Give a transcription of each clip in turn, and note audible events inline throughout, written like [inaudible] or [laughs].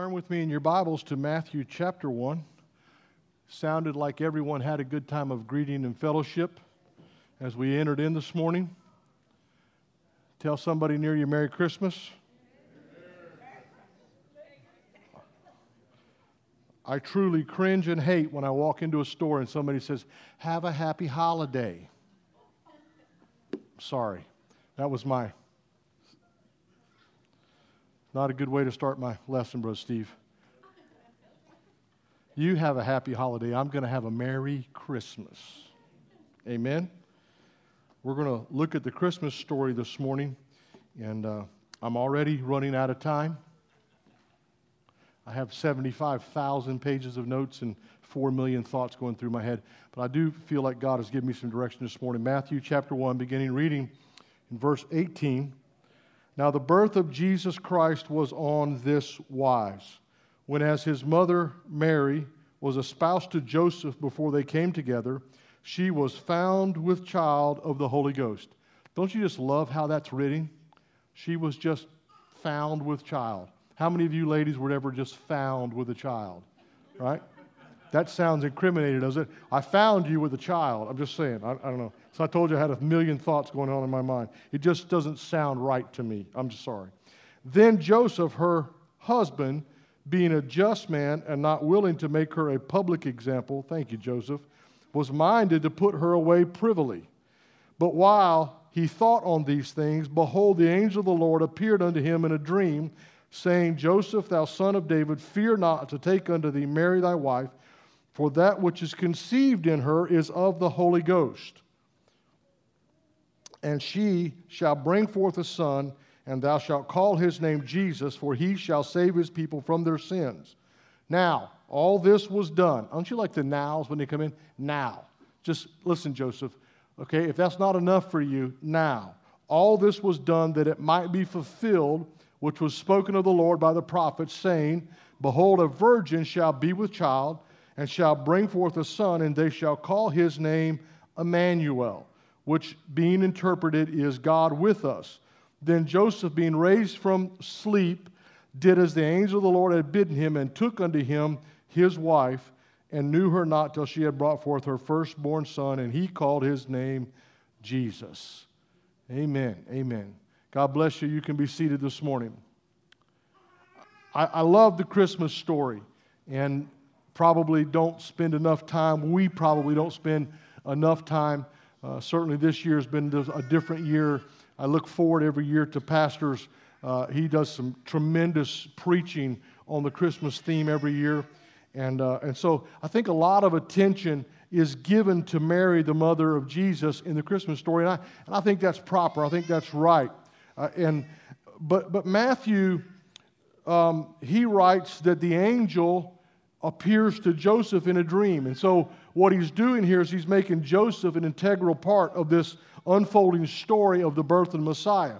Turn with me in your Bibles to Matthew chapter 1. Sounded like everyone had a good time of greeting and fellowship as we entered in this morning. Tell somebody near you Merry Christmas. I truly cringe and hate when I walk into a store and somebody says, Have a happy holiday. Sorry. That was my not a good way to start my lesson, Brother Steve. You have a happy holiday. I'm going to have a Merry Christmas. Amen. We're going to look at the Christmas story this morning, and uh, I'm already running out of time. I have 75,000 pages of notes and 4 million thoughts going through my head, but I do feel like God has given me some direction this morning. Matthew chapter 1, beginning reading in verse 18. Now, the birth of Jesus Christ was on this wise. When, as his mother Mary was espoused to Joseph before they came together, she was found with child of the Holy Ghost. Don't you just love how that's written? She was just found with child. How many of you ladies were ever just found with a child? Right? That sounds incriminating, doesn't it? I found you with a child. I'm just saying. I, I, don't know. So I told you I had a million thoughts going on in my mind. It just doesn't sound right to me. I'm just sorry. Then Joseph, her husband, being a just man and not willing to make her a public example, thank you, Joseph, was minded to put her away privily. But while he thought on these things, behold, the angel of the Lord appeared unto him in a dream, saying, Joseph, thou son of David, fear not to take unto thee Mary thy wife for that which is conceived in her is of the Holy Ghost. And she shall bring forth a son, and thou shalt call his name Jesus, for he shall save his people from their sins. Now, all this was done. Don't you like the nows when they come in? Now. Just listen, Joseph. Okay, if that's not enough for you, now. All this was done that it might be fulfilled, which was spoken of the Lord by the prophets, saying, Behold, a virgin shall be with child and shall bring forth a son, and they shall call his name Emmanuel, which being interpreted is God with us. Then Joseph, being raised from sleep, did as the angel of the Lord had bidden him, and took unto him his wife, and knew her not till she had brought forth her firstborn son, and he called his name Jesus. Amen. Amen. God bless you. You can be seated this morning. I, I love the Christmas story. And probably don't spend enough time. We probably don't spend enough time. Uh, certainly, this year has been a different year. I look forward every year to pastors. Uh, he does some tremendous preaching on the Christmas theme every year. And, uh, and so I think a lot of attention is given to Mary, the mother of Jesus, in the Christmas story. And I, and I think that's proper. I think that's right. Uh, and, but, but Matthew, um, he writes that the angel appears to Joseph in a dream. And so, what he's doing here is he's making Joseph an integral part of this unfolding story of the birth of the Messiah.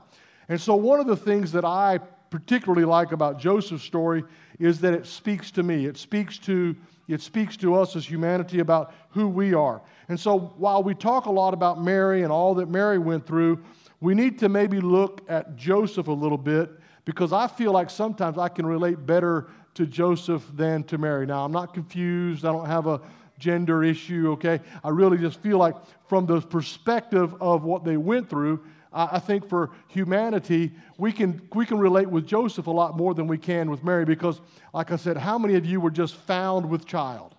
And so, one of the things that I particularly like about Joseph's story is that it speaks to me. It speaks to it speaks to us as humanity about who we are. And so while we talk a lot about Mary and all that Mary went through, we need to maybe look at Joseph a little bit because I feel like sometimes I can relate better to Joseph than to Mary. Now, I'm not confused. I don't have a gender issue, okay? I really just feel like, from the perspective of what they went through, I think for humanity, we can, we can relate with Joseph a lot more than we can with Mary because, like I said, how many of you were just found with child?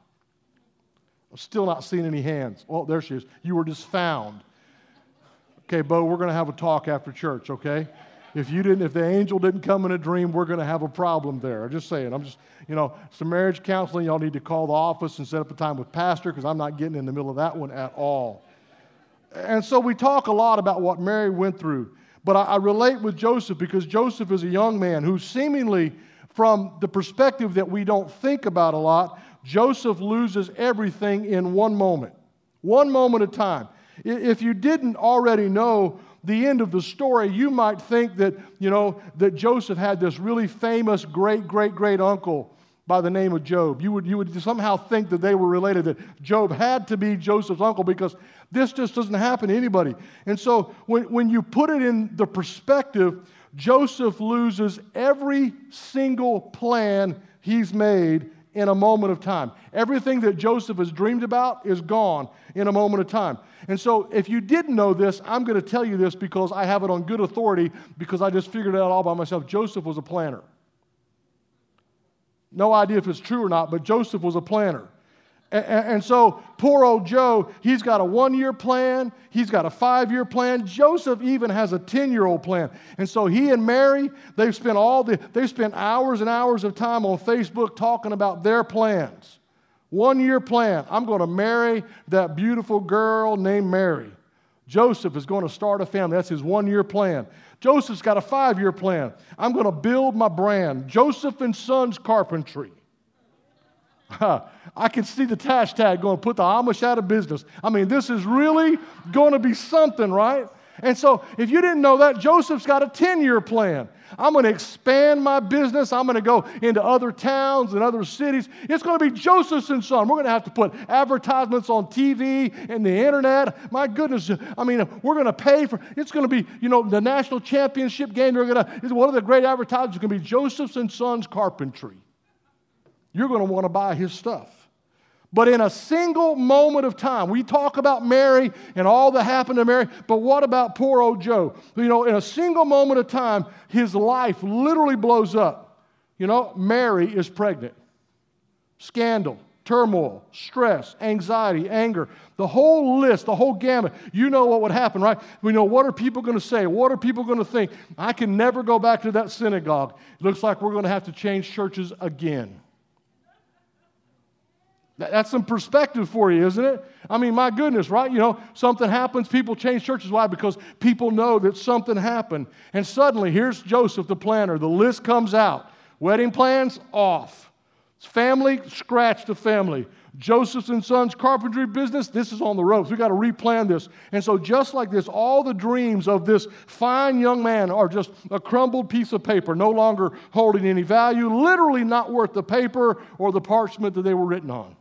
I'm still not seeing any hands. Oh, there she is. You were just found. Okay, Bo, we're going to have a talk after church, okay? If you didn't, if the angel didn't come in a dream, we're going to have a problem there. I'm just saying. I'm just, you know, some marriage counseling. Y'all need to call the office and set up a time with pastor because I'm not getting in the middle of that one at all. And so we talk a lot about what Mary went through, but I, I relate with Joseph because Joseph is a young man who seemingly from the perspective that we don't think about a lot, Joseph loses everything in one moment, one moment of time. If you didn't already know the end of the story, you might think that, you know, that Joseph had this really famous great, great, great uncle by the name of Job. You would, you would somehow think that they were related, that Job had to be Joseph's uncle because this just doesn't happen to anybody. And so when, when you put it in the perspective, Joseph loses every single plan he's made in a moment of time. Everything that Joseph has dreamed about is gone in a moment of time. And so, if you didn't know this, I'm going to tell you this because I have it on good authority because I just figured it out all by myself. Joseph was a planner. No idea if it's true or not, but Joseph was a planner. And, so, poor old Joe, he's got a one year plan, he's got a five year plan. Joseph even has a 10 year old plan. And so, he and Mary, they've spent all the, they've spent hours and hours of time on Facebook talking about their plans. One year plan. I'm going to marry that beautiful girl named Mary. Joseph is going to start a family. That's his one year plan. Joseph's got a five year plan. I'm going to build my brand. Joseph and Sons Carpentry. [laughs] I can see the hashtag going, put the Amish out of business. I mean, this is really going to be something, right? And so, if you didn't know that, Joseph's got a 10 year plan. I'm going to expand my business. I'm going to go into other towns and other cities. It's going to be Joseph's and Son. We're going to have to put advertisements on TV and the internet. My goodness, I mean, we're going to pay for it's going to be, you know, the national championship game. They're going to, one of the great advertisements is going to be Joseph's and Sons Carpentry. You're going to want to buy his stuff. But in a single moment of time, we talk about Mary and all that happened to Mary, but what about poor old Joe? You know, in a single moment of time, his life literally blows up. You know, Mary is pregnant. Scandal, turmoil, stress, anxiety, anger, the whole list, the whole gamut. You know what would happen, right? We know what are people going to say? What are people going to think? I can never go back to that synagogue. It looks like we're going to have to change churches again. That's some perspective for you, isn't it? I mean, my goodness, right? You know, something happens, people change churches. Why? Because people know that something happened. And suddenly, here's Joseph, the planner. The list comes out. Wedding plans, off. Family, scratch the family. Joseph's and Sons carpentry business, this is on the ropes. We got to replan this. And so, just like this, all the dreams of this fine young man are just a crumbled piece of paper, no longer holding any value, literally not worth the paper or the parchment that they were written on.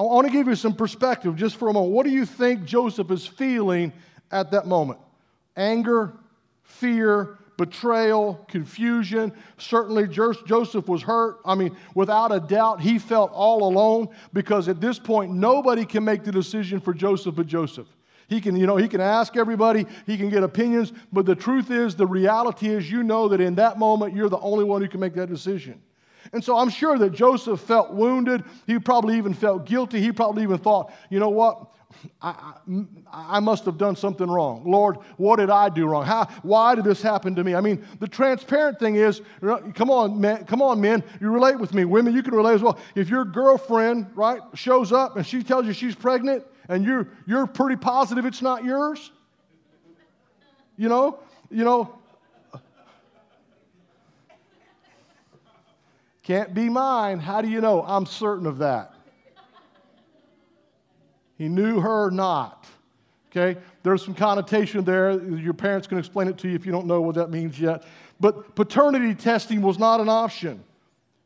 I want to give you some perspective just for a moment. What do you think Joseph is feeling at that moment? Anger, fear, betrayal, confusion. Certainly, Joseph was hurt. I mean, without a doubt, he felt all alone because at this point, nobody can make the decision for Joseph but Joseph. He can, you know, he can ask everybody, he can get opinions, but the truth is, the reality is, you know that in that moment, you're the only one who can make that decision. And so I'm sure that Joseph felt wounded. He probably even felt guilty. He probably even thought, you know what? I, I, I, must have done something wrong. Lord, what did I do wrong? How, why did this happen to me? I mean, the transparent thing is, come on, man, come on, men, you relate with me. Women, you can relate as well. If your girlfriend, right, shows up and she tells you she's pregnant and you're, you're pretty positive it's not yours, you know, you know, Can't be mine. How do you know? I'm certain of that. He knew her not. Okay? There's some connotation there. Your parents can explain it to you if you don't know what that means yet. But paternity testing was not an option.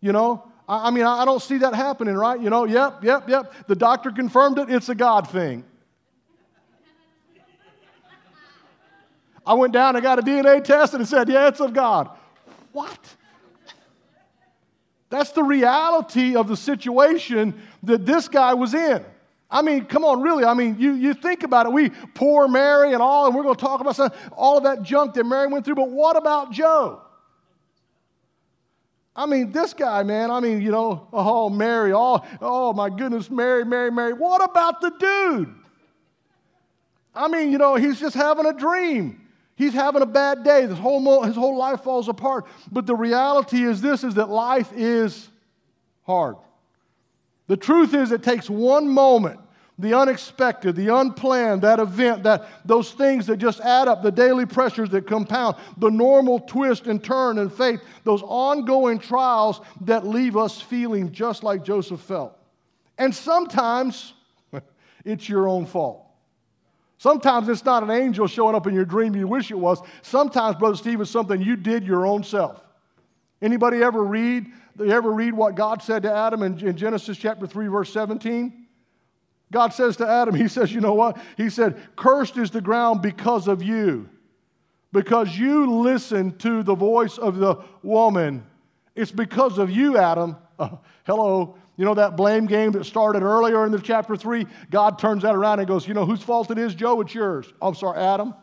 You know? I, I mean, I don't see that happening, right? You know, yep, yep, yep. The doctor confirmed it. It's a God thing. I went down and got a DNA test and it said, yeah, it's of God. What? That's the reality of the situation that this guy was in. I mean, come on, really. I mean, you, you think about it. We poor Mary and all, and we're going to talk about some, all of that junk that Mary went through, but what about Joe? I mean, this guy, man, I mean, you know, oh, Mary, oh, oh my goodness, Mary, Mary, Mary. What about the dude? I mean, you know, he's just having a dream. He's having a bad day. His whole, his whole life falls apart. But the reality is this is that life is hard. The truth is it takes one moment the unexpected, the unplanned, that event, that those things that just add up, the daily pressures that compound, the normal twist and turn in faith, those ongoing trials that leave us feeling just like Joseph felt. And sometimes [laughs] it's your own fault. Sometimes it's not an angel showing up in your dream you wish it was. Sometimes, Brother Steve, it's something you did your own self. Anybody ever read, ever read what God said to Adam in, in Genesis chapter 3, verse 17? God says to Adam, [laughs] He says, You know what? He said, Cursed is the ground because of you, because you listened to the voice of the woman. It's because of you, Adam. Uh, [laughs] hello. You know that blame game that started earlier in the chapter 3? God turns that around and goes, You know whose fault it is, Joe? It's yours. Oh, I'm sorry, Adam.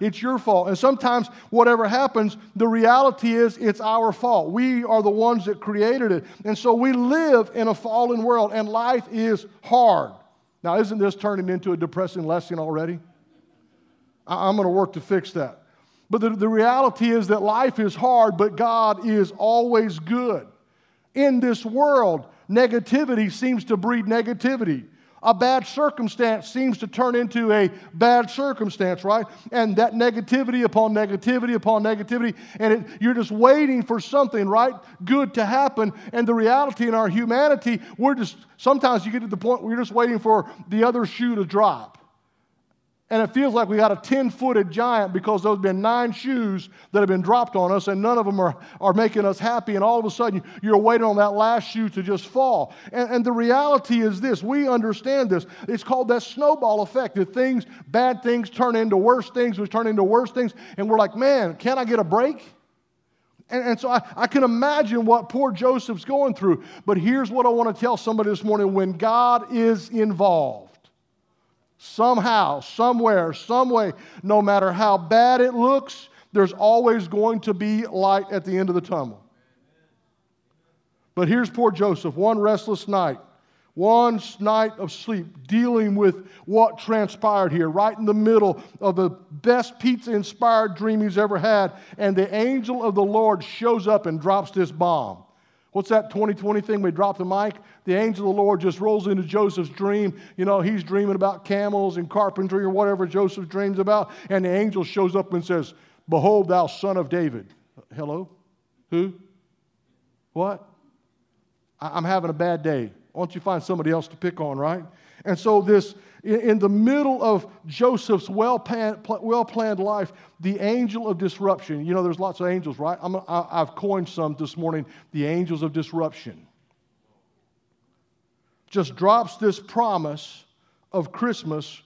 It's your fault. And sometimes, whatever happens, the reality is it's our fault. We are the ones that created it. And so we live in a fallen world, and life is hard. Now, isn't this turning into a depressing lesson already? I'm going to work to fix that. But the, the reality is that life is hard, but God is always good. In this world, negativity seems to breed negativity. A bad circumstance seems to turn into a bad circumstance, right? And that negativity upon negativity upon negativity, and it, you're just waiting for something, right? Good to happen. And the reality in our humanity, we're just, sometimes you get to the point where you're just waiting for the other shoe to drop. And it feels like we got a 10 footed giant because there's been nine shoes that have been dropped on us and none of them are, are making us happy. And all of a sudden, you're waiting on that last shoe to just fall. And, and the reality is this we understand this. It's called that snowball effect. That things, bad things turn into worse things, which turn into worse things. And we're like, man, can I get a break? And, and so I, I can imagine what poor Joseph's going through. But here's what I want to tell somebody this morning when God is involved somehow, somewhere, some way, no matter how bad it looks, there's always going to be light at the end of the tunnel. But here's poor Joseph, one restless night, one night of sleep, dealing with what transpired here, right in the middle of the best pizza inspired dream he's ever had. And the angel of the Lord shows up and drops this bomb. What's that 2020 thing? We drop the mic. The angel of the Lord just rolls into Joseph's dream. You know, he's dreaming about camels and carpentry or whatever Joseph dreams about. And the angel shows up and says, Behold, thou son of David. Hello? Who? What? I'm having a bad day. Why don't you find somebody else to pick on, right? And so, this, in the middle of Joseph's well planned life, the angel of disruption, you know, there's lots of angels, right? I'm, I've coined some this morning, the angels of disruption. Just drops this promise of Christmas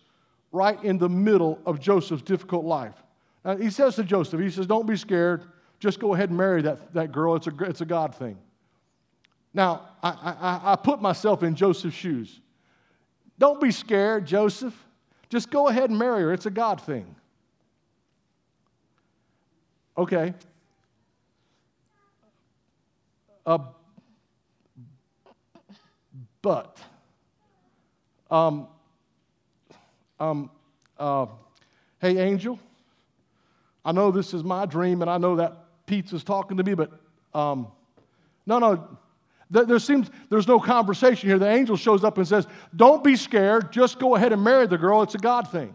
right in the middle of Joseph's difficult life. Now, he says to Joseph, he says, Don't be scared. Just go ahead and marry that, that girl. It's a, it's a God thing. Now, I, I, I put myself in Joseph's shoes. Don't be scared, Joseph. Just go ahead and marry her. It's a God thing. Okay. But, um, um, uh, hey, angel, I know this is my dream and I know that pizza's talking to me, but um, no, no, there seems there's no conversation here. The angel shows up and says, Don't be scared, just go ahead and marry the girl. It's a God thing.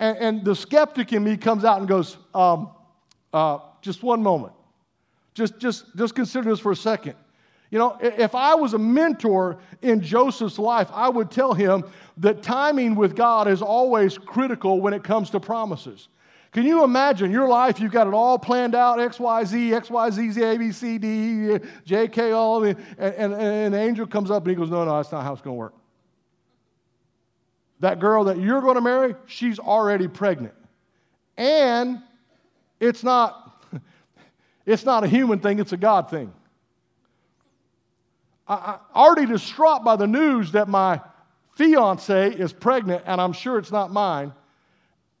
And, and the skeptic in me comes out and goes, um, uh, just one moment. Just, just, just consider this for a second. You know, if I was a mentor in Joseph's life, I would tell him that timing with God is always critical when it comes to promises. Can you imagine your life? You've got it all planned out X, Y, Z, X, Y, Z, Z, A, B, C, D, J, K, all. And, and, and an angel comes up and he goes, No, no, that's not how it's going to work. That girl that you're going to marry, she's already pregnant. And it's not, [laughs] it's not a human thing, it's a God thing. I, I already distraught by the news that my fiance is pregnant, and I'm sure it's not mine.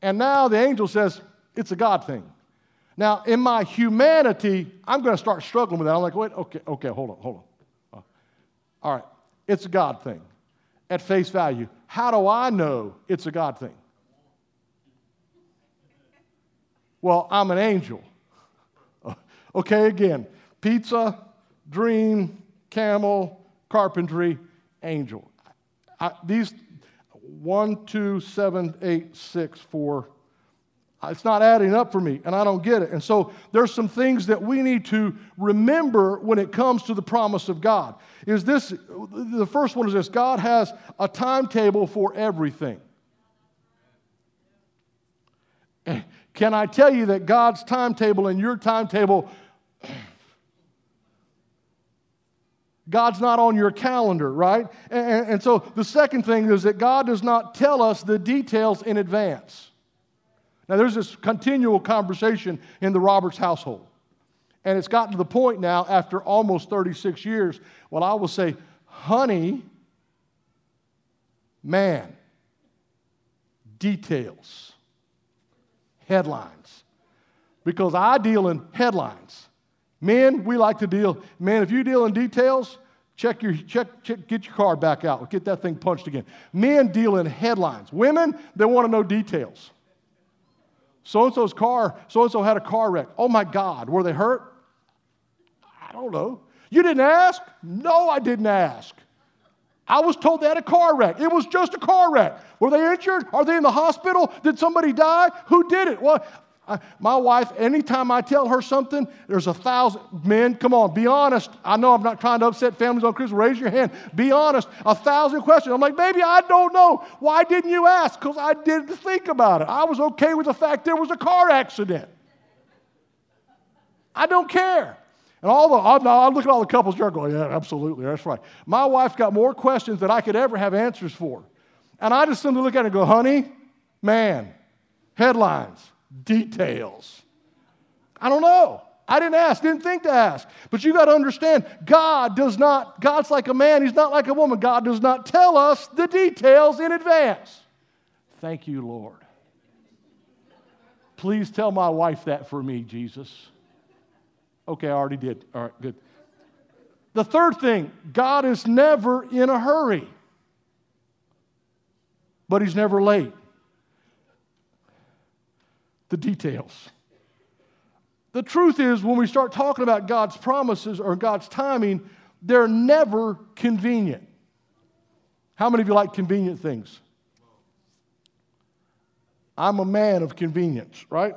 And now the angel says, it's a God thing. Now, in my humanity, I'm going to start struggling with that. I'm like, wait, okay, okay, hold on, hold on. Uh, all right, it's a God thing. At face value, how do I know it's a God thing? Well, I'm an angel. [laughs] Okay, again, pizza, dream, camel, carpentry, angel. I, these one, two, seven, eight, six, four, uh, it's not adding up for me, and I don't get it. And so there's some things that we need to remember when it comes to the promise of God. Is this the first one is this God has a timetable for everything. Eh, can I tell you that God's timetable and your timetable God's not on your calendar, right? And, and, so the second thing is that God does not tell us the details in advance. Now, there's this continual conversation in the Roberts household. And it's gotten to the point now, after almost 36 years, well, I will say, honey, man, details, headlines. Because I deal in headlines. Men, we like to deal, man, if you deal in details, check your, check, check, get your card back out. Get that thing punched again. Men deal in headlines. Women, they want to know details. So and so's car, so and so had a car wreck. Oh my God, were they hurt? I don't know. You didn't ask? No, I didn't ask. I was told they had a car wreck. It was just a car wreck. Were they injured? Are they in the hospital? Did somebody die? Who did it? Well, I, my wife, anytime I tell her something, there's a thousand men. Come on, be honest. I know I'm not trying to upset families on Christmas. Raise your hand. Be honest. A thousand questions. I'm like, baby, I don't know. Why didn't you ask? Because I didn't think about it. I was okay with the fact there was a car accident. I don't care. And all the, i'm look at all the couples here going, yeah, absolutely, that's right. My wife got more questions than I could ever have answers for. And I just simply look at it and go, honey, man, headlines details. I don't know. I didn't ask, didn't think to ask. But you got to understand, God does not, God's like a man, He's not like a woman. God does not tell us the details in advance. Thank you, Lord. Please tell my wife that for me, Jesus. Okay, I already did. All right, good. The third thing God is never in a hurry, but He's never late the details. The truth is, when we start talking about God's promises or God's timing, they're never convenient. How many of you like convenient things? I'm a man of convenience, right?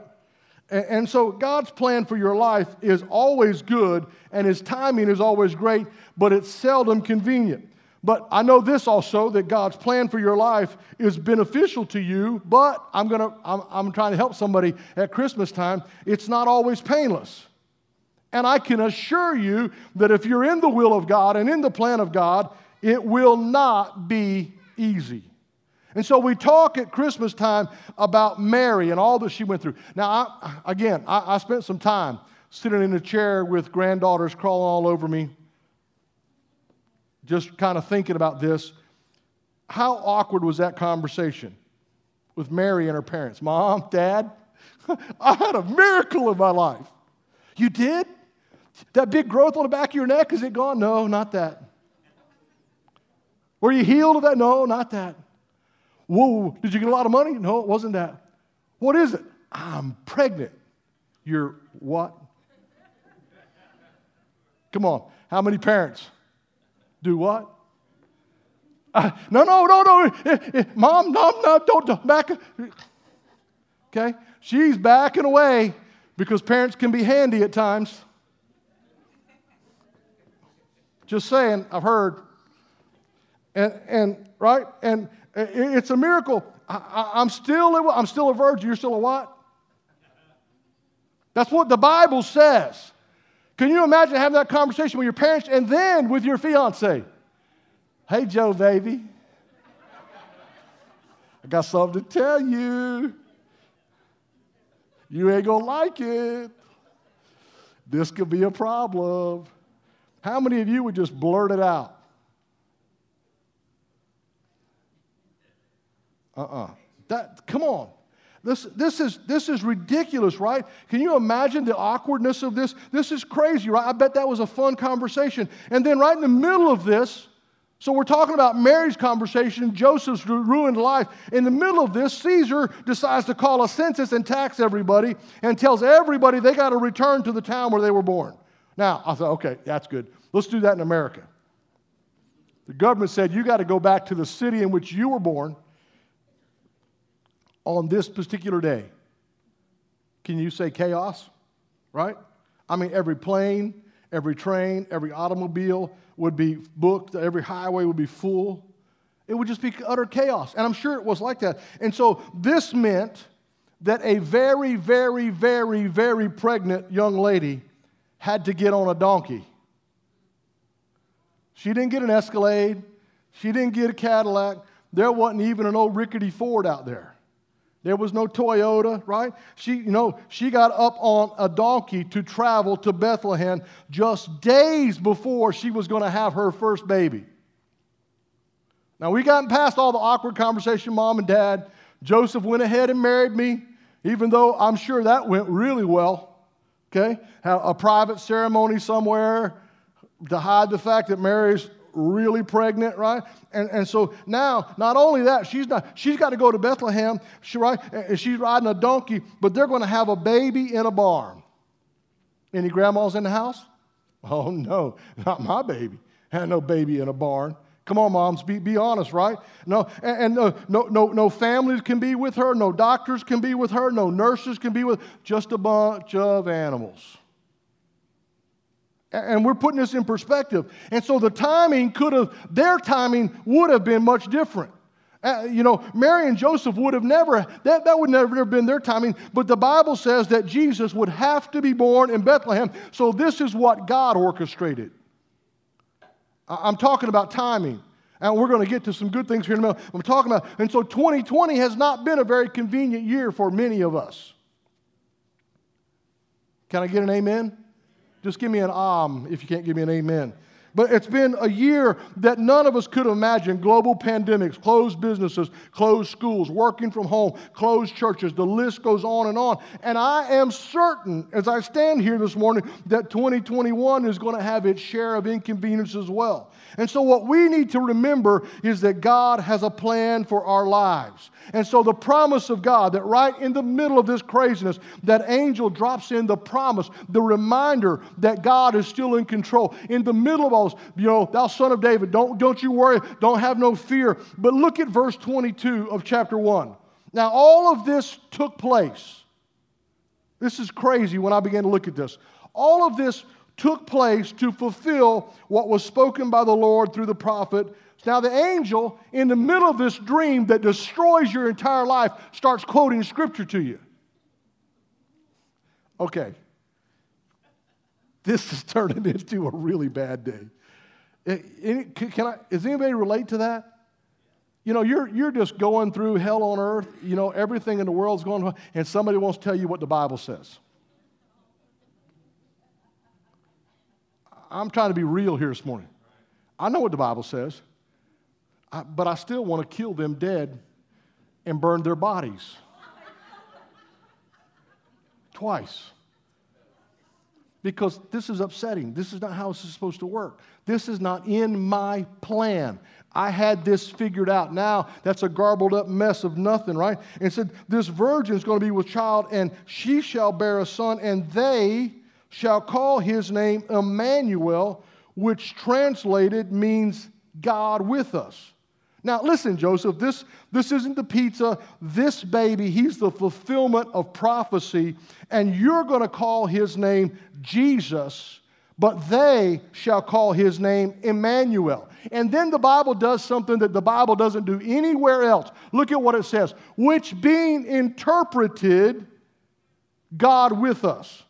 And, so God's plan for your life is always good, and His timing is always great, but it's seldom convenient. But I know this also that God's plan for your life is beneficial to you, but I'm, gonna, I'm, I'm trying to help somebody at Christmas time. It's not always painless. And I can assure you that if you're in the will of God and in the plan of God, it will not be easy. And so we talk at Christmas time about Mary and all that she went through. Now, I, again, I, I spent some time sitting in a chair with granddaughters crawling all over me just kind of thinking about this. How awkward was that conversation with Mary and her parents? Mom, Dad, [laughs] I had a miracle in my life. You did? That big growth on the back of your neck, is it gone? No, not that. Were you healed of that? No, not that. Whoa, did you get a lot of money? No, it wasn't that. What is it? I'm pregnant. You're what? Come on. How many parents? Do what? Uh, no, no, no, no. Eh, eh, Mom, no, no, don't, don't back. Okay? She's backing away because parents can be handy at times. Just saying, I've heard. And, and right? And it's a miracle. I, am still, I'm still a virgin. You're still a what? That's what the Bible says. Can you imagine having that conversation with your parents and then with your fiance? Hey, Joe, baby. I got something to tell you. You ain't gonna like it. This could be a problem. How many of you would just blurt it out? Uh uh-uh. uh That, come on. This, this, is, this is ridiculous, right? Can you imagine the awkwardness of this? This is crazy, right? I bet that was a fun conversation. And then, right in the middle of this, so we're talking about Mary's conversation, Joseph's ruined life. In the middle of this, Caesar decides to call a census and tax everybody and tells everybody they got to return to the town where they were born. Now, I thought, okay, that's good. Let's do that in America. The government said, You got to go back to the city in which you were born on this particular day. Can you say chaos? Right? I mean, every plane, every train, every automobile would be booked, every highway would be full. It would just be utter chaos. And I'm sure it was like that. And so this meant that a very, very, very, very pregnant young lady had to get on a donkey. She didn't get an Escalade. She didn't get a Cadillac. There wasn't even an old rickety Ford out there. There was no Toyota, right? She, you know, she got up on a donkey to travel to Bethlehem just days before she was going to have her first baby. Now, we got past all the awkward conversation, mom and dad. Joseph went ahead and married me, even though I'm sure that went really well. Okay? Have a private ceremony somewhere to hide the fact that Mary's really pregnant, right? And, and so now, not only that, she's not, she's got to go to Bethlehem, she, right? And she's riding a donkey, but they're going to have a baby in a barn. Any grandmas in the house? [laughs] Oh no, not my baby. Had no baby in a barn. Come on, moms, be, be honest, right? No, and, and no, no, no, no families can be with her, no doctors can be with her, no nurses can be with, just a bunch of animals. And we're putting this in perspective. And so the timing could have, their timing would have been much different. Uh, you know, Mary and Joseph would have never, that, that would never have been their timing, but the Bible says that Jesus would have to be born in Bethlehem. So this is what God orchestrated. I'm talking about timing. And we're going to get to some good things here in a minute. I'm talking about, and so 2020 has not been a very convenient year for many of us. Can I get an amen? Just give me an um if you can't give me an amen. But it's been a year that none of us could imagine global pandemics, closed businesses, closed schools, working from home, closed churches. The list goes on and on. And I am certain, as I stand here this morning, that 2021 is going to have its share of inconvenience as well. And so, what we need to remember is that God has a plan for our lives. And so, the promise of God that right in the middle of this craziness, that angel drops in the promise, the reminder that God is still in control. In the middle of all you know, thou son of David, don't, don't you worry, don't have no fear. But look at verse 22 of chapter 1. Now, all of this took place. This is crazy when I began to look at this. All of this took place to fulfill what was spoken by the Lord through the prophet. Now, the angel, in the middle of this dream that destroys your entire life, starts quoting scripture to you. Okay. This is [laughs] turning into a really bad day. Eh, can I, does anybody relate to that? You know, you're, you're just going through hell on earth. You know, everything in the world's going on, and somebody wants to tell you what the Bible says. I'm trying to be real here this morning. I know what the Bible says, but I still want to kill them dead and burn their bodies. Twice. Because this is upsetting. This is not how this is supposed to work. This is not in my plan. I had this figured out. Now that's a garbled up mess of nothing, right? And said, This virgin is going to be with child, and she shall bear a son, and they shall call his name Emmanuel, which translated means God with us. Now, listen, Joseph, this, this isn't the pizza. This baby, he's the fulfillment of prophecy, and you're going to call his name Jesus, but they shall call his name Emmanuel. And then the Bible does something that the Bible doesn't do anywhere else. Look at what it says, which being interpreted, God with us.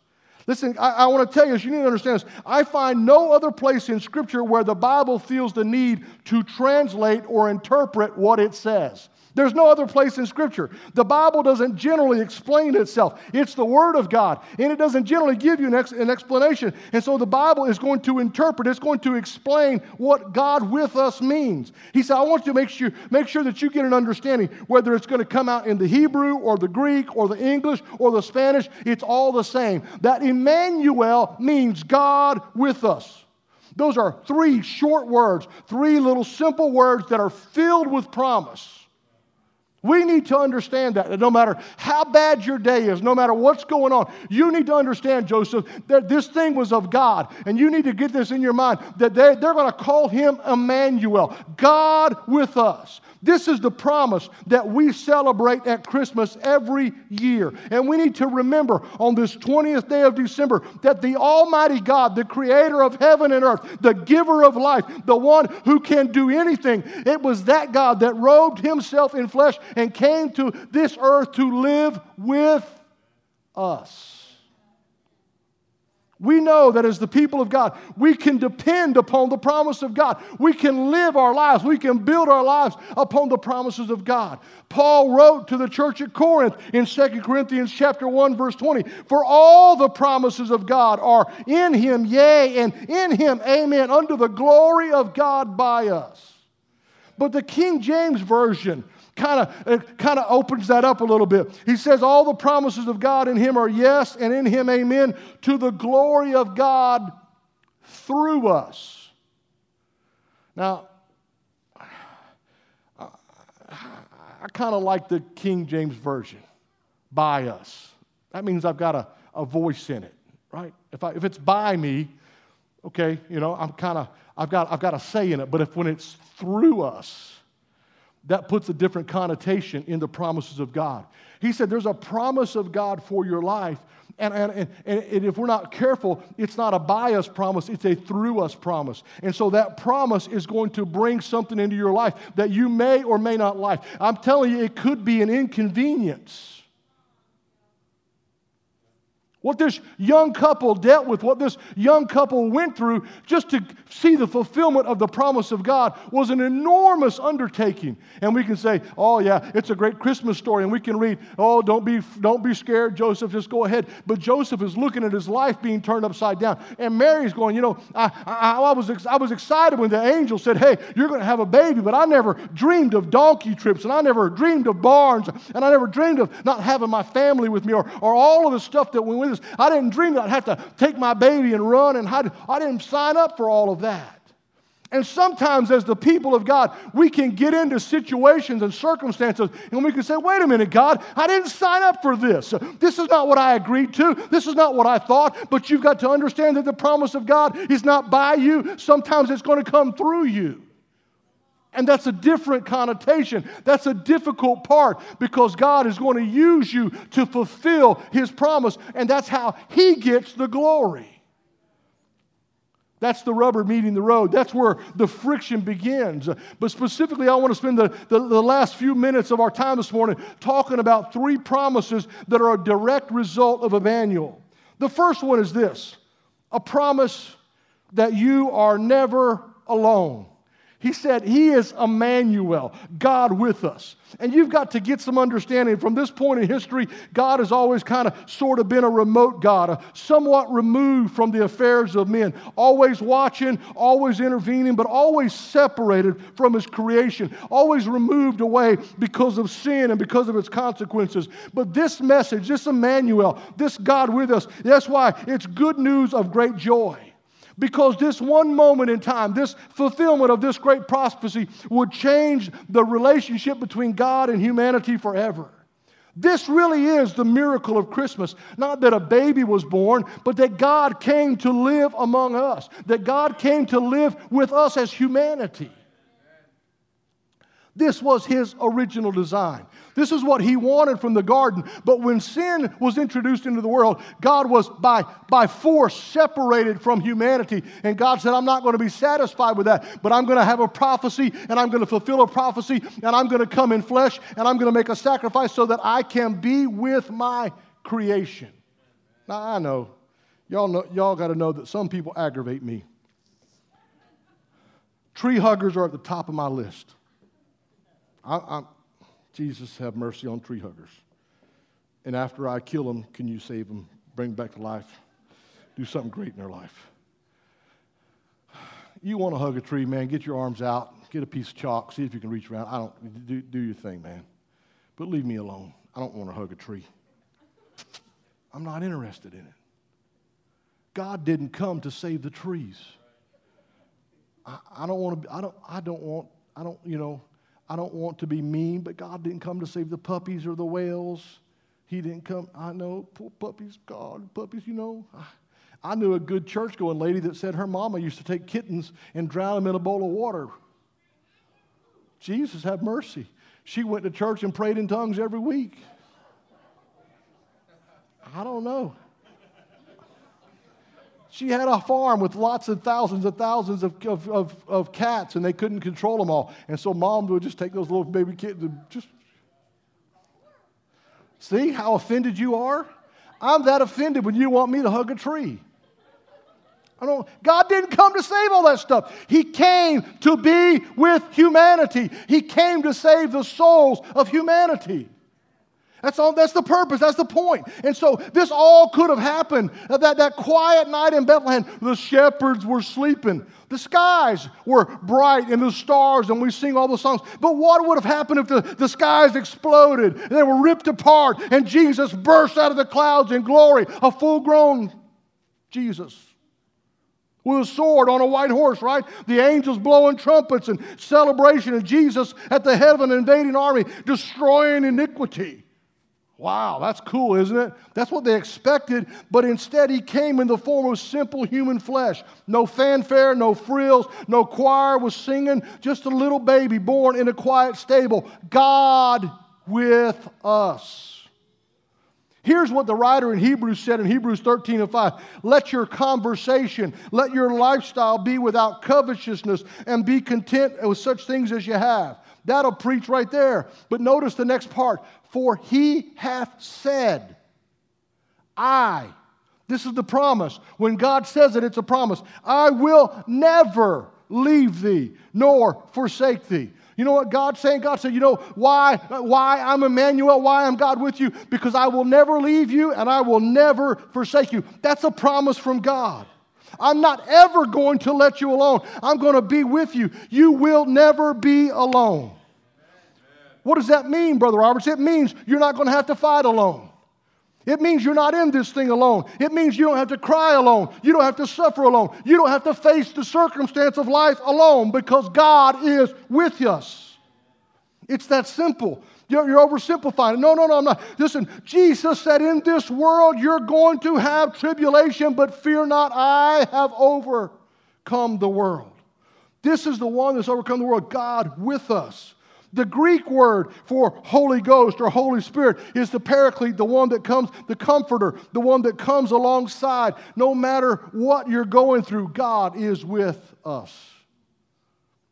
Listen, I, I want to tell you this, you need to understand this. I find no other place in Scripture where the Bible feels the need to translate or interpret what it says. There's no other place in Scripture. The Bible doesn't generally explain itself. It's the Word of God, and it doesn't generally give you an, ex- an, explanation. And so the Bible is going to interpret, it's going to explain what God with us means. He said, I want you to make sure, make sure that you get an understanding, whether it's going to come out in the Hebrew or the Greek or the English or the Spanish, it's all the same. That Emmanuel means God with us. Those are three short words, three little simple words that are filled with promise. We need to understand that, that no matter how bad your day is, no matter what's going on, you need to understand, Joseph, that this thing was of God. And you need to get this in your mind that they, they're going to call him Emmanuel, God with us. This is the promise that we celebrate at Christmas every year. And we need to remember on this 20th day of December that the Almighty God, the creator of heaven and earth, the giver of life, the one who can do anything, it was that God that robed himself in flesh and came to this earth to live with us. We know that as the people of God, we can depend upon the promise of God. We can live our lives, we can build our lives upon the promises of God. Paul wrote to the church at Corinth in 2 Corinthians chapter 1 verse 20, "For all the promises of God are in him, yea, and in him, amen, unto the glory of God by us." But the King James version kind of kind of opens that up a little bit. He says all the promises of God in him are yes and in him amen to the glory of God through us. Now I kind of like the King James version by us. That means I've got a, a voice in it, right? If, I, if it's by me, okay, you know, I'm kind of, I've got, I've got a say in it. But if when it's through us, that puts a different connotation in the promises of God. He said there's a promise of God for your life. And, and, and, and if we're not careful, it's not a by us promise, it's a through us promise. And so that promise is going to bring something into your life that you may or may not like. I'm telling you, it could be an inconvenience. What this young couple dealt with, what this young couple went through just to see the fulfillment of the promise of God was an enormous undertaking. And we can say, oh, yeah, it's a great Christmas story. And we can read, oh, don't be, don't be scared, Joseph, just go ahead. But Joseph is looking at his life being turned upside down. And Mary's going, you know, I, I, I was, I was excited when the angel said, hey, you're going to have a baby, but I never dreamed of donkey trips, and I never dreamed of barns, and I never dreamed of not having my family with me, or, or all of the stuff that went with this. I didn't dream that I'd have to take my baby and run, and I, I didn't sign up for all of that. And sometimes, as the people of God, we can get into situations and circumstances and we can say, wait a minute, God, I didn't sign up for this. This is not what I agreed to. This is not what I thought. But you've got to understand that the promise of God is not by you, sometimes it's going to come through you. And that's a different connotation. That's a difficult part because God is going to use you to fulfill His promise, and that's how He gets the glory. That's the rubber meeting the road. That's where the friction begins. But specifically, I want to spend the, the, the, last few minutes of our time this morning talking about three promises that are a direct result of Emmanuel. The first one is this a promise that you are never alone. He said, He is Emmanuel, God with us. And you've got to get some understanding. From this point in history, God has always kind of sort of been a remote God, a somewhat removed from the affairs of men, always watching, always intervening, but always separated from His creation, always removed away because of sin and because of its consequences. But this message, this Emmanuel, this God with us, that's why it's good news of great joy. Because this one moment in time, this fulfillment of this great prophecy would change the relationship between God and humanity forever. This really is the miracle of Christmas. Not that a baby was born, but that God came to live among us, that God came to live with us as humanity. This was his original design. This is what he wanted from the garden. But when sin was introduced into the world, God was by, by force separated from humanity. And God said, I'm not going to be satisfied with that, but I'm going to have a prophecy and I'm going to fulfill a prophecy and I'm going to come in flesh and I'm going to make a sacrifice so that I can be with my creation. Now, I know, y'all, know, y'all got to know that some people aggravate me. Tree huggers are at the top of my list. I, I, Jesus, have mercy on tree huggers. And after I kill them, can you save them, bring them back to life, do something great in their life? You want to hug a tree, man, get your arms out, get a piece of chalk, see if you can reach around. I don't, do, do your thing, man. But leave me alone. I don't want to hug a tree. I'm not interested in it. God didn't come to save the trees. I, I don't want to, I don't, I don't want, I don't, you know, I don't want to be mean, but God didn't come to save the puppies or the whales. He didn't come. I know, poor puppies, God, puppies, you know. I, I knew a good church going lady that said her mama used to take kittens and drown them in a bowl of water. Jesus, have mercy. She went to church and prayed in tongues every week. I don't know. She had a farm with lots and thousands and thousands of, of, of, of, cats, and they couldn't control them all. And so mom would just take those little baby kittens and just. See how offended you are? I'm that offended when you want me to hug a tree. I don't, God didn't come to save all that stuff. He came to be with humanity. He came to save the souls of humanity. That's all, that's the purpose, that's the point. And so this all could have happened. Uh, that, that quiet night in Bethlehem, the shepherds were sleeping. The skies were bright and the stars, and we sing all the songs. But what would have happened if the, the skies exploded and they were ripped apart and Jesus burst out of the clouds in glory, a full grown Jesus? with a sword on a white horse, right? The angels blowing trumpets and celebration, and Jesus at the head of an invading army destroying iniquity. Wow, that's cool, isn't it? That's what they expected, but instead he came in the form of simple human flesh. No fanfare, no frills, no choir was singing, just a little baby born in a quiet stable. God with us. Here's what the writer in Hebrews said in Hebrews 13 and 5 Let your conversation, let your lifestyle be without covetousness, and be content with such things as you have. That'll preach right there. But notice the next part For he hath said, I. This is the promise. When God says it, it's a promise. I will never leave thee nor forsake thee. You know what God's saying? God said, You know why, why I'm Emmanuel, why I'm God with you? Because I will never leave you and I will never forsake you. That's a promise from God. I'm not ever going to let you alone. I'm going to be with you. You will never be alone. What does that mean, Brother Roberts? It means you're not going to have to fight alone. It means you're not in this thing alone. It means you don't have to cry alone. You don't have to suffer alone. You don't have to face the circumstance of life alone because God is with us. It's that simple. You're, you're oversimplifying. No, no, no, I'm not. Listen, Jesus said, In this world you're going to have tribulation, but fear not, I have overcome the world. This is the one that's overcome the world, God with us. The Greek word for Holy Ghost or Holy Spirit is the paraclete, the one that comes, the comforter, the one that comes alongside. No matter what you're going through, God is with us.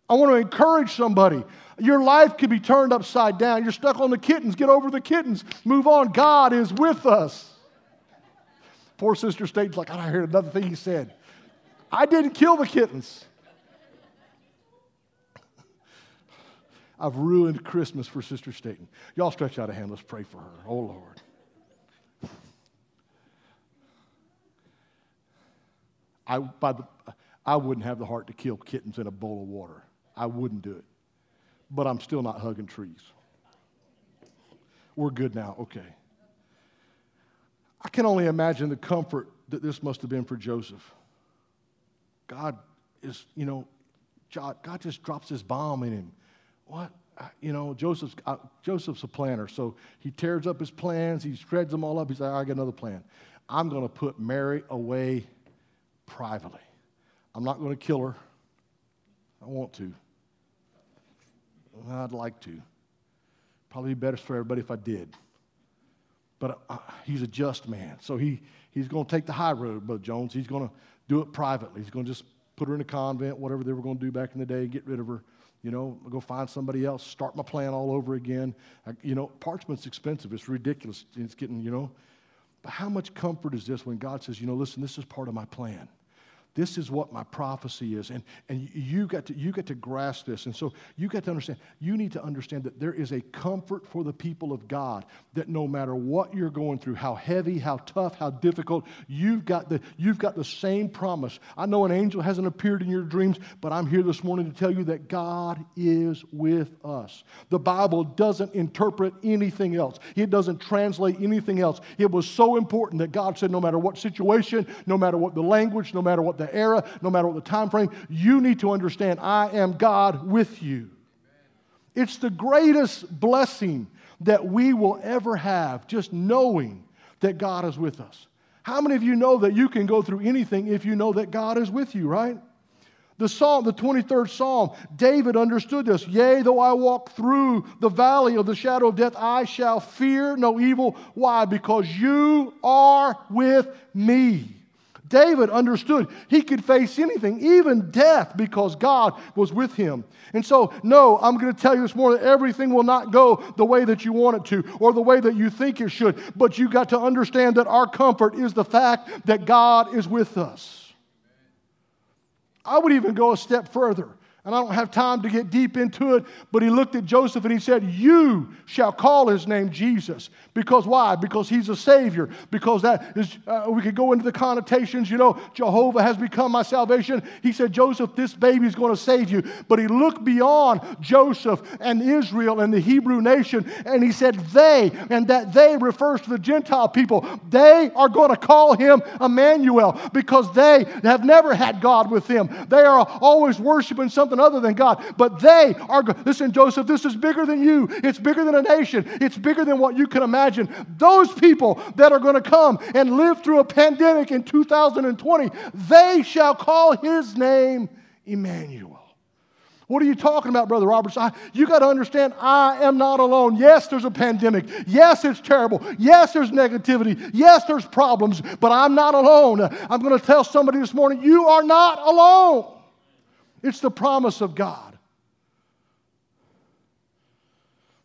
I want to encourage somebody. Your life could be turned upside down. You're stuck on the kittens. Get over the kittens. Move on. God is with us. Poor Sister Staten's like, I heard another thing he said. I didn't kill the kittens. I've ruined Christmas for Sister Staten. Y'all stretch out a hand. Let's pray for her. Oh, Lord. I, by the, I wouldn't have the heart to kill kittens in a bowl of water. I wouldn't do it. But I'm still not hugging trees. We're good now. Okay. I can only imagine the comfort that this must have been for Joseph. God is, you know, God just drops this bomb in him what? You know, Joseph's, uh, Joseph's a planner, so he tears up his plans, he shreds them all up. He's like, I got another plan. I'm going to put Mary away privately. I'm not going to kill her. I want to. I'd like to. Probably be better for everybody if I did. But uh, he's a just man. So he, he's going to take the high road, Brother Jones. He's going to do it privately. He's going to just put her in a convent, whatever they were going to do back in the day, get rid of her you know, go find somebody else, start my plan all over again. I, you know, parchment's expensive. It's ridiculous. It's getting, you know. But how much comfort is this when God says, you know, listen, this is part of my plan. This is what my prophecy is. And, and you, got to, you got to grasp this. And so you got to understand, you need to understand that there is a comfort for the people of God that no matter what you're going through, how heavy, how tough, how difficult, you've got the, you've got the same promise. I know an angel hasn't appeared in your dreams, but I'm here this morning to tell you that God is with us. The Bible doesn't interpret anything else, it doesn't translate anything else. It was so important that God said, no matter what situation, no matter what the language, no matter what the the era, no matter what the time frame, you need to understand I am God with you. It's the greatest blessing that we will ever have, just knowing that God is with us. How many of you know that you can go through anything if you know that God is with you, right? The Psalm, the 23rd Psalm, David understood this. Yea, though I walk through the valley of the shadow of death, I shall fear no evil. Why? Because you are with me. David understood he could face anything, even death, because God was with him. And so, no, I'm going to tell you this morning everything will not go the way that you want it to or the way that you think it should. But you got to understand that our comfort is the fact that God is with us. I would even go a step further. And I don't have time to get deep into it, but he looked at Joseph and he said, You shall call his name Jesus. Because why? Because he's a Savior. Because that is, uh, we could go into the connotations, you know, Jehovah has become my salvation. He said, Joseph, this baby is going to save you. But he looked beyond Joseph and Israel and the Hebrew nation and he said, They, and that they refers to the Gentile people, they are going to call him Emmanuel because they have never had God with them. They are always worshiping something something other than God. But they are, listen, Joseph, this is bigger than you. It's bigger than a nation. It's bigger than what you can imagine. Those people that are going to come and live through a pandemic in 2020, they shall call his name Emmanuel. What are you talking about, Brother Roberts? I, you got to understand, I am not alone. Yes, there's a pandemic. Yes, it's terrible. Yes, there's negativity. Yes, there's problems, but I'm not alone. I'm going to tell somebody this morning, you are not alone. It's the promise of God.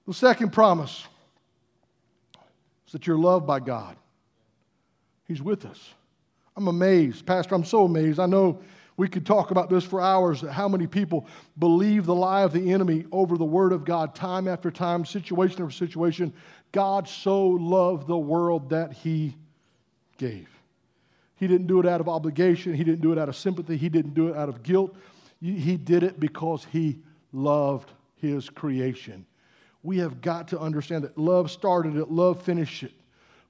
The second promise is that you're loved by God. He's with us. I'm amazed. Pastor, I'm so amazed. I know we could talk about this for hours how many people believe the lie of the enemy over the word of God time after time, situation after situation. God so loved the world that he gave. He didn't do it out of obligation, he didn't do it out of sympathy, he didn't do it out of guilt. He did it because he loved his creation. We have got to understand that love started it, love finished it.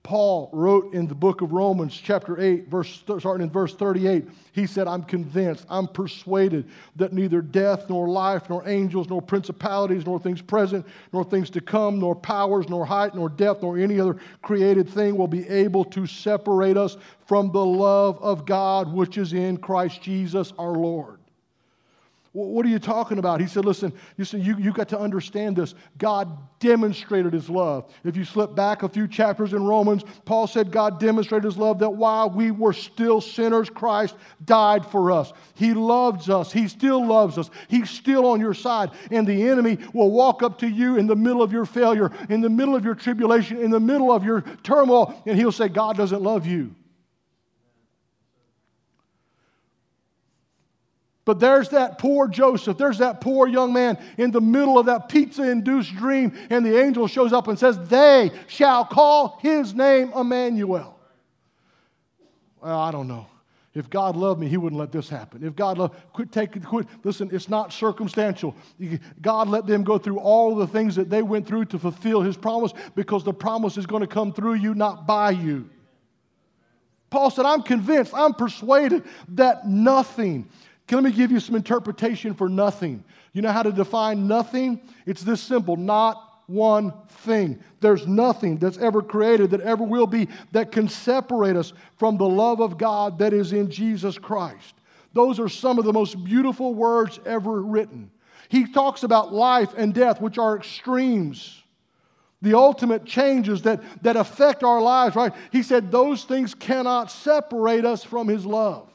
Paul wrote in the book of Romans, chapter 8, verse, starting in verse 38, he said, I'm convinced, I'm persuaded that neither death, nor life, nor angels, nor principalities, nor things present, nor things to come, nor powers, nor height, nor depth, nor any other created thing will be able to separate us from the love of God which is in Christ Jesus our Lord. What are you talking about? He said, Listen, you, see, you, you got to understand this. God demonstrated his love. If you slip back a few chapters in Romans, Paul said God demonstrated his love that while we were still sinners, Christ died for us. He loves us. He still loves us. He's still on your side. And the enemy will walk up to you in the middle of your failure, in the middle of your tribulation, in the middle of your turmoil, and he'll say, God doesn't love you. But there's that poor Joseph, there's that poor young man in the middle of that pizza induced dream, and the angel shows up and says, They shall call his name Emmanuel. Well, I don't know. If God loved me, He wouldn't let this happen. If God loved, quit taking, quit. Listen, it's not circumstantial. God let them go through all the things that they went through to fulfill His promise because the promise is going to come through you, not by you. Paul said, I'm convinced, I'm persuaded that nothing, let me give you some interpretation for nothing. You know how to define nothing? It's this simple not one thing. There's nothing that's ever created, that ever will be, that can separate us from the love of God that is in Jesus Christ. Those are some of the most beautiful words ever written. He talks about life and death, which are extremes, the ultimate changes that, that affect our lives, right? He said those things cannot separate us from His love.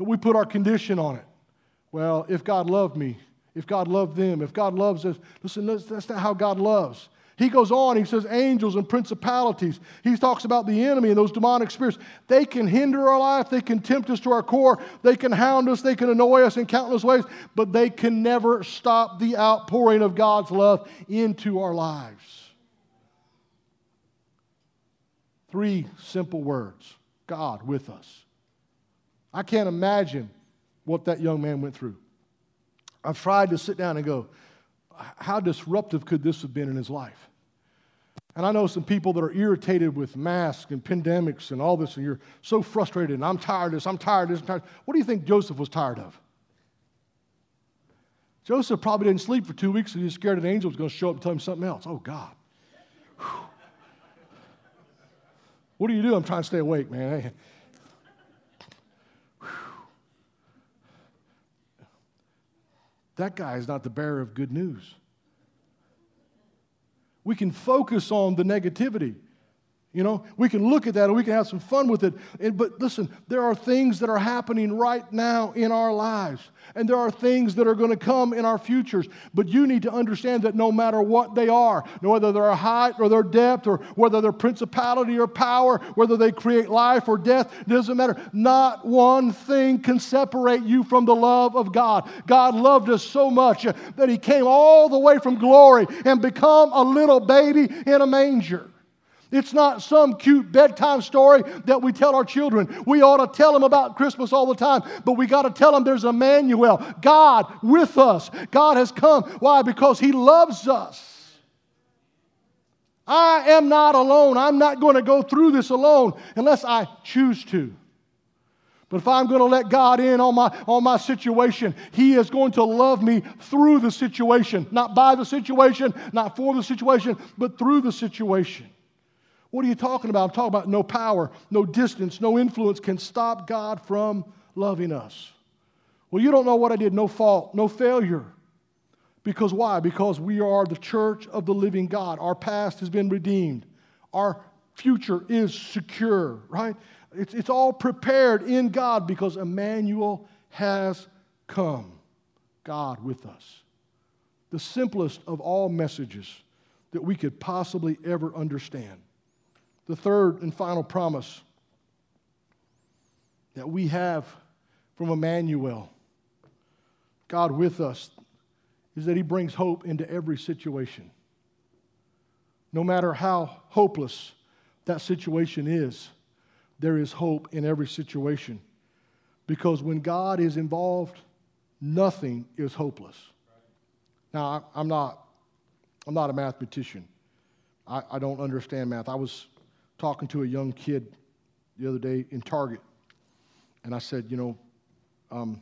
But we put our condition on it. Well, if God loved me, if God loved them, if God loves us, listen, that's not how God loves. He goes on, he says angels and principalities. He talks about the enemy and those demonic spirits. They can hinder our life, they can tempt us to our core, they can hound us, they can annoy us in countless ways, but they can never stop the outpouring of God's love into our lives. Three simple words God with us. I can't imagine what that young man went through. I've tried to sit down and go, how disruptive could this have been in his life? And I know some people that are irritated with masks and pandemics and all this, and you're so frustrated, and I'm tired of this, I'm tired of this, I'm tired. What do you think Joseph was tired of? Joseph probably didn't sleep for two weeks because he was scared an angel was going to show up and tell him something else. Oh, God. Whew. What do you do? I'm trying to stay awake, man. That guy is not the bearer of good news. We can focus on the negativity. You know, we can look at that and we can have some fun with it. And, but listen, there are things that are happening right now in our lives, and there are things that are going to come in our futures. But you need to understand that no matter what they are, whether they're height or their depth, or whether they're principality or power, whether they create life or death, it doesn't matter. Not one thing can separate you from the love of God. God loved us so much that He came all the way from glory and become a little baby in a manger. It's not some cute bedtime story that we tell our children. We ought to tell them about Christmas all the time, but we got to tell them there's Emmanuel, God with us. God has come. Why? Because He loves us. I am not alone. I'm not going to go through this alone unless I choose to. But if I'm going to let God in on my, on my situation, He is going to love me through the situation. Not by the situation, not for the situation, but through the situation. What are you talking about? I'm talking about no power, no distance, no influence can stop God from loving us. Well, you don't know what I did. No fault, no failure. Because why? Because we are the church of the living God. Our past has been redeemed, our future is secure, right? It's, it's all prepared in God because Emmanuel has come. God with us. The simplest of all messages that we could possibly ever understand. The third and final promise that we have from Emmanuel, God with us, is that He brings hope into every situation. No matter how hopeless that situation is, there is hope in every situation. Because when God is involved, nothing is hopeless. Now, I'm not, I'm not a mathematician. I, I don't understand math. I was talking to a young kid the other day in Target, and I said, you know, um,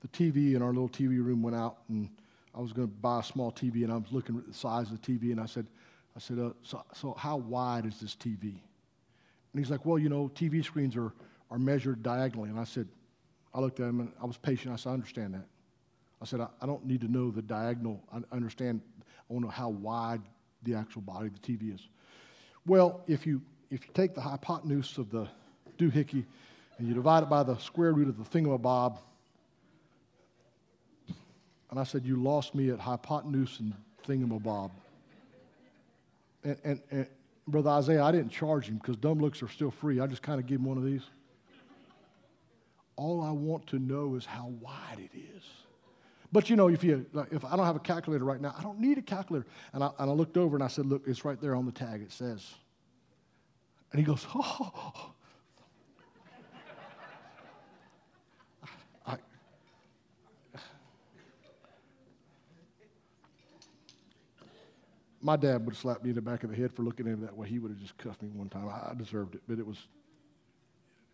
the TV in our little TV room went out, and I was going to buy a small TV, and I was looking at the size of the TV, and I said, I said, uh, so, so how wide is this TV? And he's like, well, you know, TV screens are, are measured diagonally. And I said, I looked at him and I was patient. I said, I understand that. I said, I, I don't need to know the diagonal. I understand. I want to know how wide the actual body of the TV is. Well, if you, if you take the hypotenuse of the doohickey and you divide it by the square root of the thingamabob, and I said, You lost me at hypotenuse and thingamabob. And, and, and Brother Isaiah, I didn't charge him because dumb looks are still free. I just kind of give him one of these. All I want to know is how wide it is. But you know, if you if I don't have a calculator right now, I don't need a calculator. And I, and I looked over and I said, "Look, it's right there on the tag. It says." And he goes, [laughs] "Oh." I, my dad would have slapped me in the back of the head for looking at it that way. He would have just cuffed me one time. I deserved it, but it was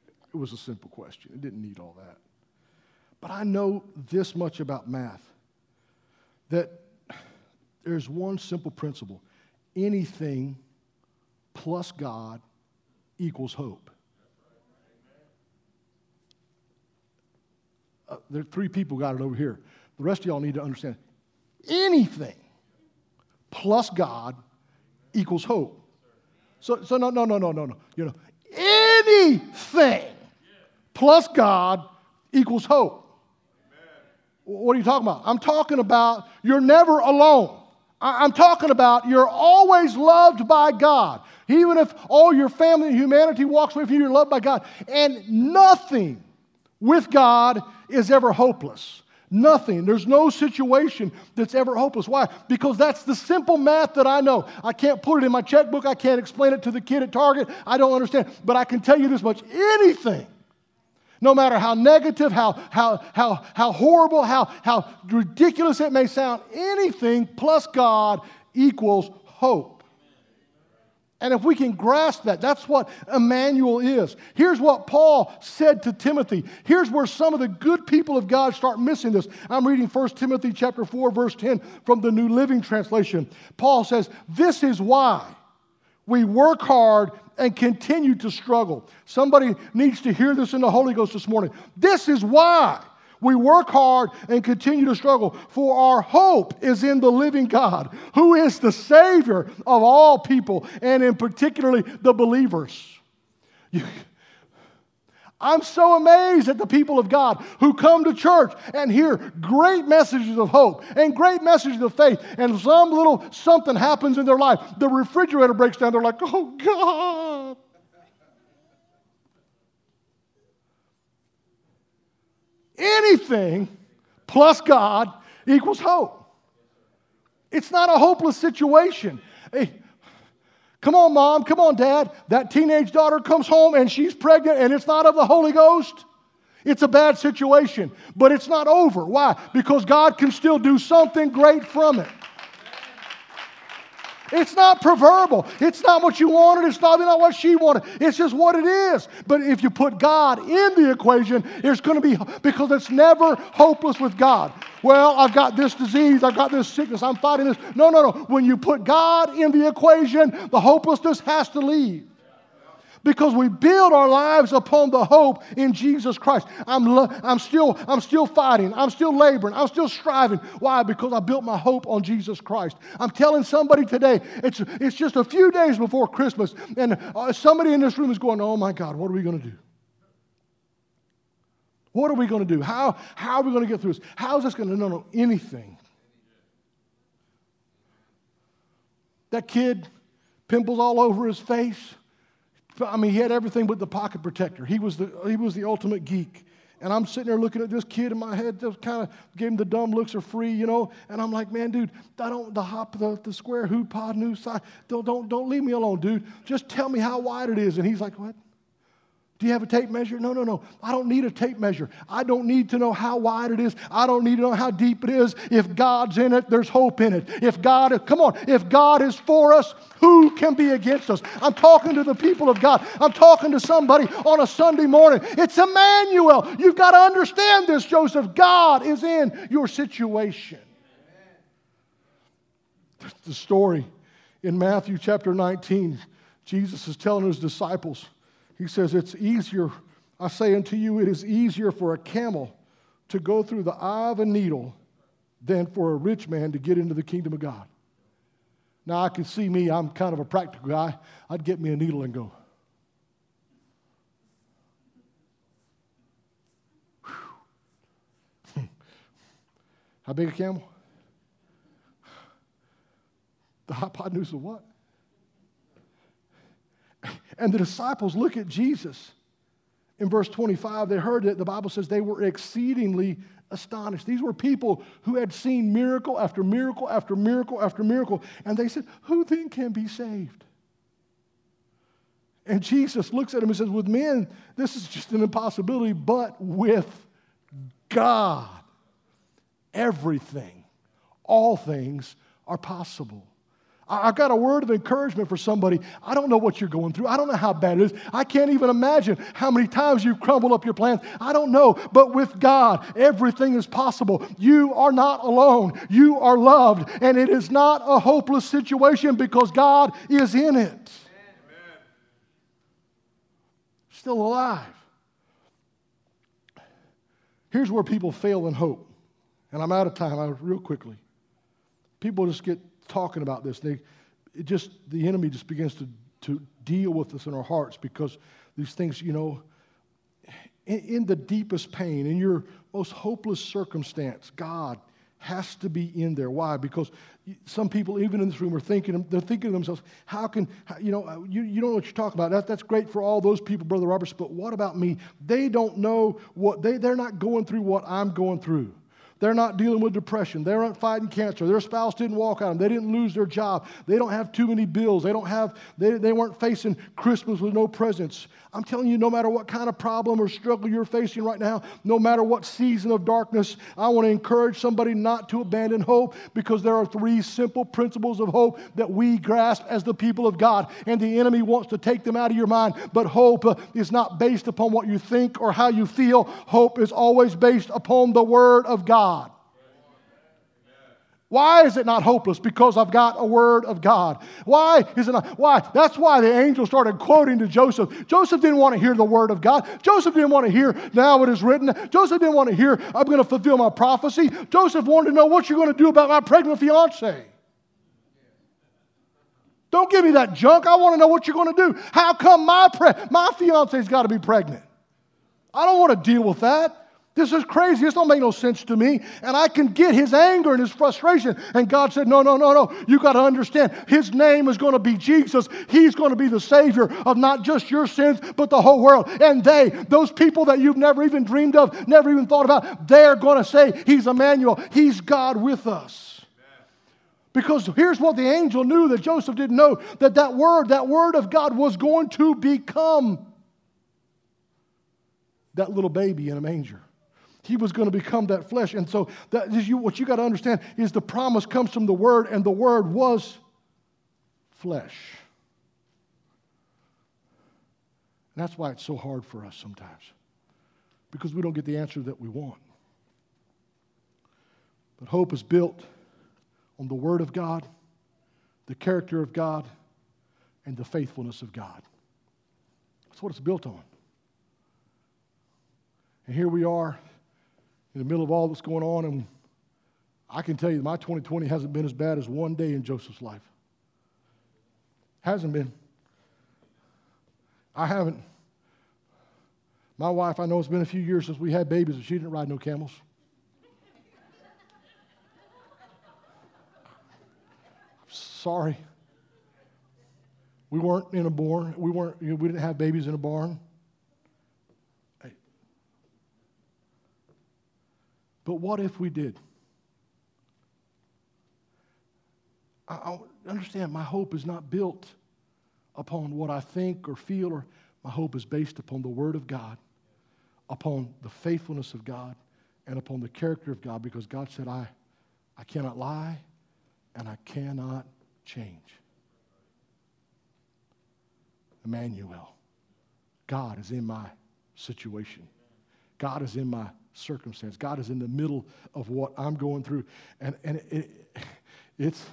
it was a simple question. It didn't need all that. But I know this much about math that there's one simple principle anything plus God equals hope. Uh, there are three people got it over here. The rest of y'all need to understand anything plus God equals hope. So, so no, no, no, no, no, no. You know, anything plus God equals hope. What are you talking about? I'm talking about you're never alone. I'm talking about you're always loved by God. Even if all your family and humanity walks away from you, you're loved by God. And nothing with God is ever hopeless. Nothing. There's no situation that's ever hopeless. Why? Because that's the simple math that I know. I can't put it in my checkbook. I can't explain it to the kid at Target. I don't understand. But I can tell you this much anything no matter how negative, how, how, how, how horrible, how, how ridiculous it may sound, anything plus God equals hope. And if we can grasp that, that's what Emmanuel is. Here's what Paul said to Timothy. Here's where some of the good people of God start missing this. I'm reading 1 Timothy chapter 4 verse 10 from the New Living Translation. Paul says, "This is why we work hard and continue to struggle." Somebody needs to hear this in the Holy Ghost this morning. This is why we work hard and continue to struggle, for our hope is in the living God, who is the Savior of all people, and in particularly the believers. I'm so amazed at the people of God who come to church and hear great messages of hope and great messages of faith, and some little something happens in their life. The refrigerator breaks down. They're like, oh, God. Anything plus God equals hope. It's not a hopeless situation. Come on, mom, come on, dad. That teenage daughter comes home and she's pregnant and it's not of the Holy Ghost. It's a bad situation, but it's not over. Why? Because God can still do something great from it. It's not proverbial. It's not what you wanted. It's not, not what she wanted. It's just what it is. But if you put God in the equation, it's going to be, because it's never hopeless with God. Well, I've got this disease. I've got this sickness. I'm fighting this. No, no, no. When you put God in the equation, the hopelessness has to leave because we build our lives upon the hope in Jesus Christ. I'm, lo- I'm, still, I'm still fighting. I'm still laboring. I'm still striving. Why? Because I built my hope on Jesus Christ. I'm telling somebody today, it's, it's just a few days before Christmas, and uh, somebody in this room is going, Oh my God, what are we going to do? What are we going to do? How, how are we going to get through this? How is this going to know no, anything? That kid, pimples all over his face. I mean, he had everything but the pocket protector. He was the, he was the ultimate geek. And I'm sitting there looking at this kid in my head, just kind of gave him the dumb looks are free, you know. And I'm like, man, dude, I don't the hop, the, the square hoop pod new side. Don't, don't, don't leave me alone, dude. Just tell me how wide it is. And he's like, what? Do you have a tape measure? No, no, no. I don't need a tape measure. I don't need to know how wide it is. I don't need to know how deep it is. If God's in it, there's hope in it. If God, come on, if God is for us, who can be against us? I'm talking to the people of God. I'm talking to somebody on a Sunday morning. It's Emmanuel. You've got to understand this, Joseph. God is in your situation. The story in Matthew chapter 19, Jesus is telling his disciples, he says, It's easier, I say unto you, it is easier for a camel to go through the eye of a needle than for a rich man to get into the kingdom of God. Now, I can see me, I'm kind of a practical guy. I'd get me a needle and go. [laughs] How big a camel? The hypotenuse of what? And the disciples look at Jesus. In verse 25, they heard it. The Bible says they were exceedingly astonished. These were people who had seen miracle after miracle after miracle after miracle. And they said, Who then can be saved? And Jesus looks at them and says, With men, this is just an impossibility, but with God, everything, all things are possible. I've got a word of encouragement for somebody. I don't know what you're going through. I don't know how bad it is. I can't even imagine how many times you've crumbled up your plans. I don't know. But with God, everything is possible. You are not alone. You are loved. And it is not a hopeless situation because God is in it. Amen. Still alive. Here's where people fail in hope. And I'm out of time, I, real quickly. People just get talking about this. They, it just the enemy just begins to, to deal with us in our hearts because these things, you know, in, in the deepest pain, in your most hopeless circumstance, God has to be in there. Why? Because some people, even in this room, are thinking, they're thinking to themselves, how can, you know, uh, you, you don't know what you're talking about. That, that's great for all those people, Brother Roberts, but what about me? They don't know what, they, they're not going through what I'm going through. They're not dealing with depression. They aren't fighting cancer. Their spouse didn't walk out. They didn't lose their job. They don't have too many bills. They don't have, they, they weren't facing Christmas with no presents. I'm telling you, no matter what kind of problem or struggle you're facing right now, no matter what season of darkness, I want to encourage somebody not to abandon hope because there are three simple principles of hope that we grasp as the people of God. And the enemy wants to take them out of your mind. But hope uh, is not based upon what you think or how you feel, hope is always based upon the Word of God. Why is it not hopeless? Because I've got a word of God. Why is it not? Why? That's why the angel started quoting to Joseph. Joseph didn't want to hear the word of God. Joseph didn't want to hear, now it is written. Joseph didn't want to hear, I'm going to fulfill my prophecy. Joseph wanted to know what you're going to do about my pregnant fiance. Don't give me that junk. I want to know what you're going to do. How come my, pre- my fiance's got to be pregnant? I don't want to deal with that. This is crazy. This don't make no sense to me. And I can get his anger and his frustration. And God said, No, no, no, no. You got to understand. His name is going to be Jesus. He's going to be the Savior of not just your sins, but the whole world. And they, those people that you've never even dreamed of, never even thought about, they're going to say, He's Emmanuel. He's God with us. Because here's what the angel knew that Joseph didn't know that that word, that word of God was going to become that little baby in a manger. He was going to become that flesh. And so, that is you, what you got to understand is the promise comes from the Word, and the Word was flesh. And that's why it's so hard for us sometimes, because we don't get the answer that we want. But hope is built on the Word of God, the character of God, and the faithfulness of God. That's what it's built on. And here we are in the middle of all that's going on, and I can tell you my 2020 hasn't been as bad as one day in Joseph's life. Hasn't been. I haven't. My wife, I know it's been a few years since we had babies, and she didn't ride no camels. I'm Sorry. We weren't in a barn. We weren't. You know, we didn't have babies in a barn. But what if we did? I, I understand my hope is not built upon what I think or feel, or my hope is based upon the Word of God, upon the faithfulness of God, and upon the character of God, because God said, I, I cannot lie and I cannot change. Emmanuel, God is in my situation. God is in my circumstance. God is in the middle of what I'm going through. And, and it, it, it's,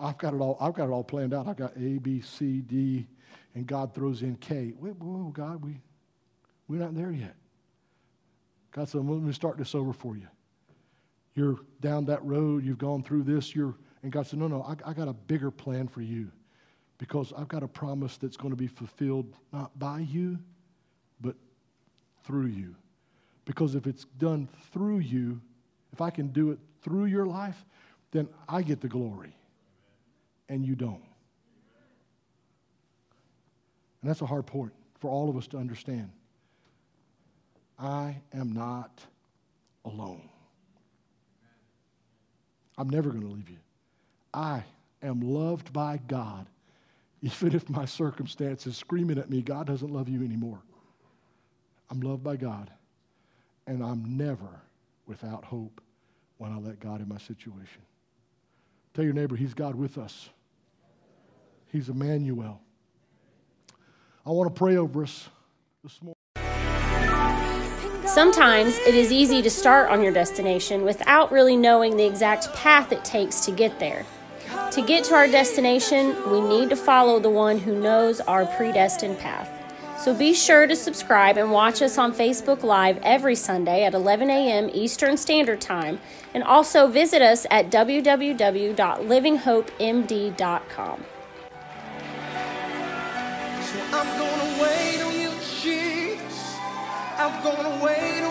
I've got it all, I've got it all planned out. I've got A, B, C, D, and God throws in K. Wait, whoa, God, we, we're not there yet. God said, let me start this over for you. You're down that road, you've gone through this, you're, and God said, no, no, I, I got a bigger plan for you because I've got a promise that's going to be fulfilled not by you, but through you. Because if it's done through you, if I can do it through your life, then I get the glory and you don't. And that's a hard point for all of us to understand. I am not alone. I'm never going to leave you. I am loved by God, even if my circumstance is screaming at me, God doesn't love you anymore. I'm loved by God and I'm never without hope when I let God in my situation. Tell your neighbor, He's God with us. He's Emmanuel. I want to pray over us this morning. Sometimes it is easy to start on your destination without really knowing the exact path it takes to get there. To get to our destination, we need to follow the one who knows our predestined path. So be sure to subscribe and watch us on Facebook Live every Sunday at 11 a.m. Eastern Standard Time. And also visit us at www.livinghopemd.com. So I'm gonna wait on you, Jesus. I'm gonna wait